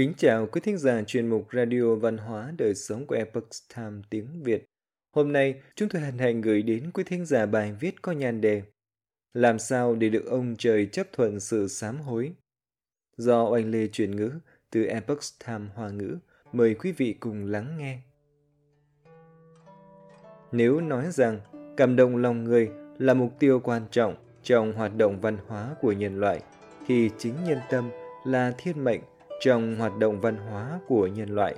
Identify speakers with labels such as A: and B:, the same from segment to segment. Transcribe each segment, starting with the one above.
A: Kính chào quý thính giả chuyên mục Radio Văn hóa Đời Sống của Epoch Time tiếng Việt. Hôm nay, chúng tôi hân hạnh gửi đến quý thính giả bài viết có nhan đề Làm sao để được ông trời chấp thuận sự sám hối? Do Oanh Lê truyền ngữ từ Epoch Time Hoa ngữ, mời quý vị cùng lắng nghe. Nếu nói rằng cảm động lòng người là mục tiêu quan trọng trong hoạt động văn hóa của nhân loại, thì chính nhân tâm là thiên mệnh trong hoạt động văn hóa của nhân loại.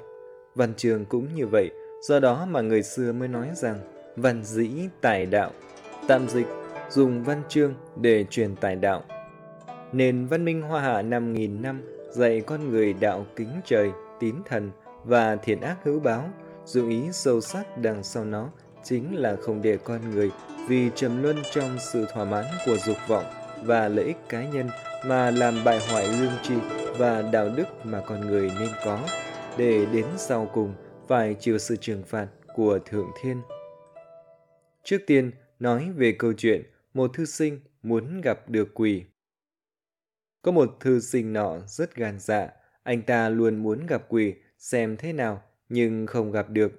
A: Văn trường cũng như vậy, do đó mà người xưa mới nói rằng văn dĩ tài đạo, tạm dịch dùng văn chương để truyền tài đạo. Nền văn minh hoa hạ 5.000 năm dạy con người đạo kính trời, tín thần và thiện ác hữu báo, dụng ý sâu sắc đằng sau nó chính là không để con người vì trầm luân trong sự thỏa mãn của dục vọng và lợi ích cá nhân mà làm bại hoại lương tri và đạo đức mà con người nên có để đến sau cùng phải chịu sự trừng phạt của Thượng Thiên. Trước tiên, nói về câu chuyện một thư sinh muốn gặp được quỷ. Có một thư sinh nọ rất gan dạ, anh ta luôn muốn gặp quỷ xem thế nào nhưng không gặp được.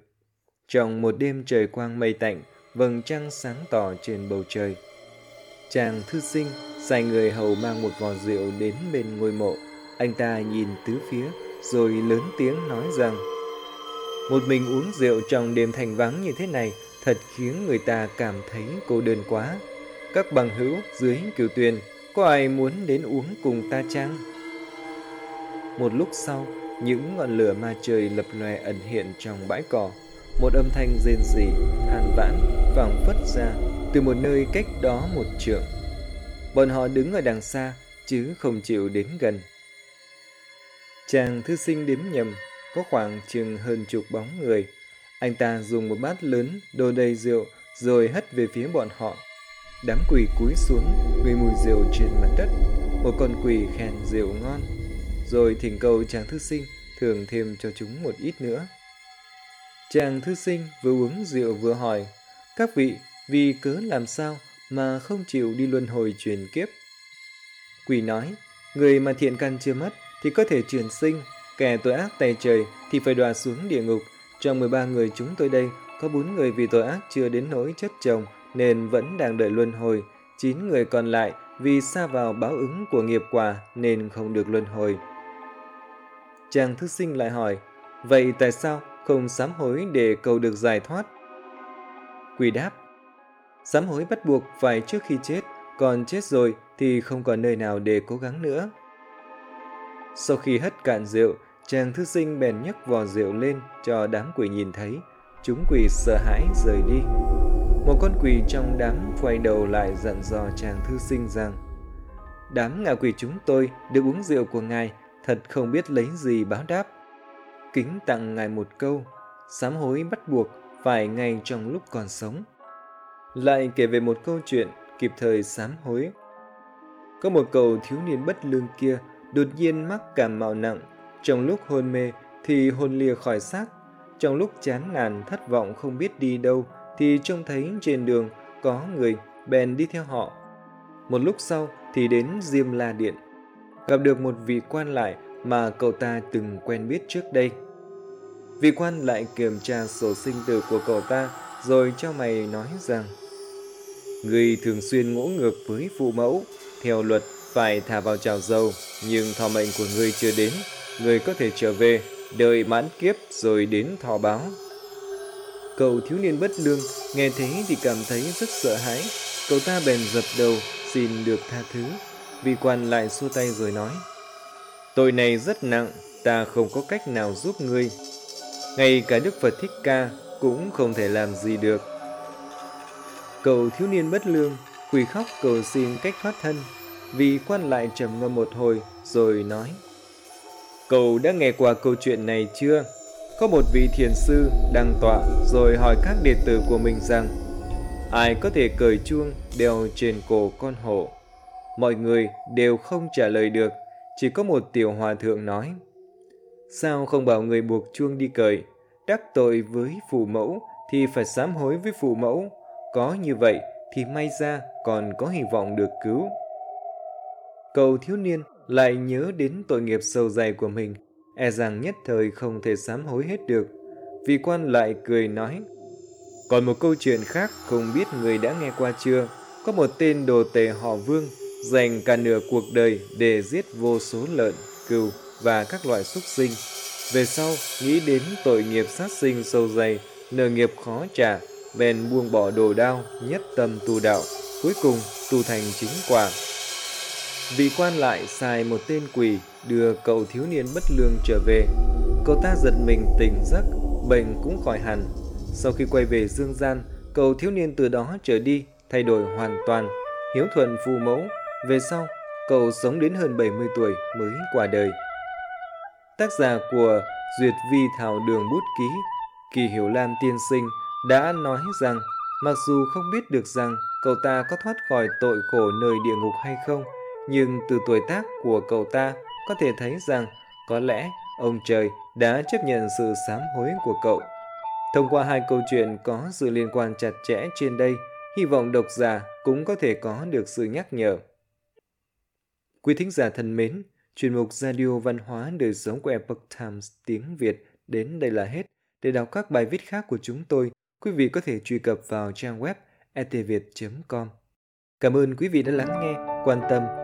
A: Trong một đêm trời quang mây tạnh, vầng trăng sáng tỏ trên bầu trời. Chàng thư sinh sai người hầu mang một vò rượu đến bên ngôi mộ. Anh ta nhìn tứ phía, rồi lớn tiếng nói rằng Một mình uống rượu trong đêm thành vắng như thế này thật khiến người ta cảm thấy cô đơn quá. Các bằng hữu dưới cửu tuyền, có ai muốn đến uống cùng ta chăng? Một lúc sau, những ngọn lửa ma trời lập lòe ẩn hiện trong bãi cỏ. Một âm thanh rên rỉ, than vãn, vẳng phất ra từ một nơi cách đó một trượng. Bọn họ đứng ở đằng xa, chứ không chịu đến gần. Chàng thư sinh đếm nhầm, có khoảng chừng hơn chục bóng người. Anh ta dùng một bát lớn đổ đầy rượu rồi hất về phía bọn họ. Đám quỷ cúi xuống, ngửi mùi rượu trên mặt đất. Một con quỷ khen rượu ngon. Rồi thỉnh cầu chàng thư sinh thường thêm cho chúng một ít nữa. Chàng thư sinh vừa uống rượu vừa hỏi, các vị vì cớ làm sao mà không chịu đi luân hồi truyền kiếp. Quỷ nói, người mà thiện căn chưa mất thì có thể truyền sinh, kẻ tội ác tay trời thì phải đọa xuống địa ngục. Trong 13 người chúng tôi đây, có 4 người vì tội ác chưa đến nỗi chết chồng nên vẫn đang đợi luân hồi. 9 người còn lại vì xa vào báo ứng của nghiệp quả nên không được luân hồi. Chàng thư sinh lại hỏi, vậy tại sao không sám hối để cầu được giải thoát? Quỷ đáp, Sám hối bắt buộc phải trước khi chết, còn chết rồi thì không còn nơi nào để cố gắng nữa. Sau khi hất cạn rượu, chàng thư sinh bèn nhấc vò rượu lên cho đám quỷ nhìn thấy. Chúng quỷ sợ hãi rời đi. Một con quỷ trong đám quay đầu lại dặn dò chàng thư sinh rằng Đám ngạ quỷ chúng tôi được uống rượu của ngài, thật không biết lấy gì báo đáp. Kính tặng ngài một câu, sám hối bắt buộc phải ngay trong lúc còn sống lại kể về một câu chuyện kịp thời sám hối. Có một cậu thiếu niên bất lương kia đột nhiên mắc cảm mạo nặng, trong lúc hôn mê thì hồn lìa khỏi xác, trong lúc chán nản thất vọng không biết đi đâu thì trông thấy trên đường có người bèn đi theo họ. Một lúc sau thì đến Diêm La Điện, gặp được một vị quan lại mà cậu ta từng quen biết trước đây. Vị quan lại kiểm tra sổ sinh tử của cậu ta rồi cho mày nói rằng Người thường xuyên ngỗ ngược với phụ mẫu, theo luật phải thả vào chảo dầu, nhưng thọ mệnh của người chưa đến, người có thể trở về, đợi mãn kiếp rồi đến thọ báo. Cậu thiếu niên bất lương nghe thế thì cảm thấy rất sợ hãi, cậu ta bèn dập đầu xin được tha thứ. Vị quan lại xua tay rồi nói, Tội này rất nặng, ta không có cách nào giúp ngươi. Ngay cả Đức Phật Thích Ca cũng không thể làm gì được Cậu thiếu niên bất lương, quỳ khóc cầu xin cách thoát thân, vì quan lại trầm ngâm một hồi rồi nói. Cậu đã nghe qua câu chuyện này chưa? Có một vị thiền sư đang tọa rồi hỏi các đệ tử của mình rằng ai có thể cởi chuông đeo trên cổ con hổ. Mọi người đều không trả lời được, chỉ có một tiểu hòa thượng nói. Sao không bảo người buộc chuông đi cởi, đắc tội với phụ mẫu thì phải sám hối với phụ mẫu, có như vậy thì may ra còn có hy vọng được cứu. Cậu thiếu niên lại nhớ đến tội nghiệp sâu dày của mình, e rằng nhất thời không thể sám hối hết được. Vị quan lại cười nói, còn một câu chuyện khác không biết người đã nghe qua chưa? Có một tên đồ tể họ Vương dành cả nửa cuộc đời để giết vô số lợn, cừu và các loại súc sinh. Về sau, nghĩ đến tội nghiệp sát sinh sâu dày, nợ nghiệp khó trả, bèn buông bỏ đồ đao, nhất tâm tu đạo, cuối cùng tu thành chính quả. Vị quan lại xài một tên quỷ đưa cậu thiếu niên bất lương trở về. Cậu ta giật mình tỉnh giấc, bệnh cũng khỏi hẳn. Sau khi quay về dương gian, cậu thiếu niên từ đó trở đi thay đổi hoàn toàn, hiếu thuận phù mẫu. Về sau, cậu sống đến hơn 70 tuổi mới qua đời. Tác giả của Duyệt Vi Thảo Đường Bút Ký, Kỳ Hiểu Lam Tiên Sinh đã nói rằng mặc dù không biết được rằng cậu ta có thoát khỏi tội khổ nơi địa ngục hay không, nhưng từ tuổi tác của cậu ta có thể thấy rằng có lẽ ông trời đã chấp nhận sự sám hối của cậu. Thông qua hai câu chuyện có sự liên quan chặt chẽ trên đây, hy vọng độc giả cũng có thể có được sự nhắc nhở. Quý thính giả thân mến, chuyên mục Radio Văn hóa Đời sống của Epoch Times tiếng Việt đến đây là hết. Để đọc các bài viết khác của chúng tôi, quý vị có thể truy cập vào trang web etviet.com. Cảm ơn quý vị đã lắng nghe, quan tâm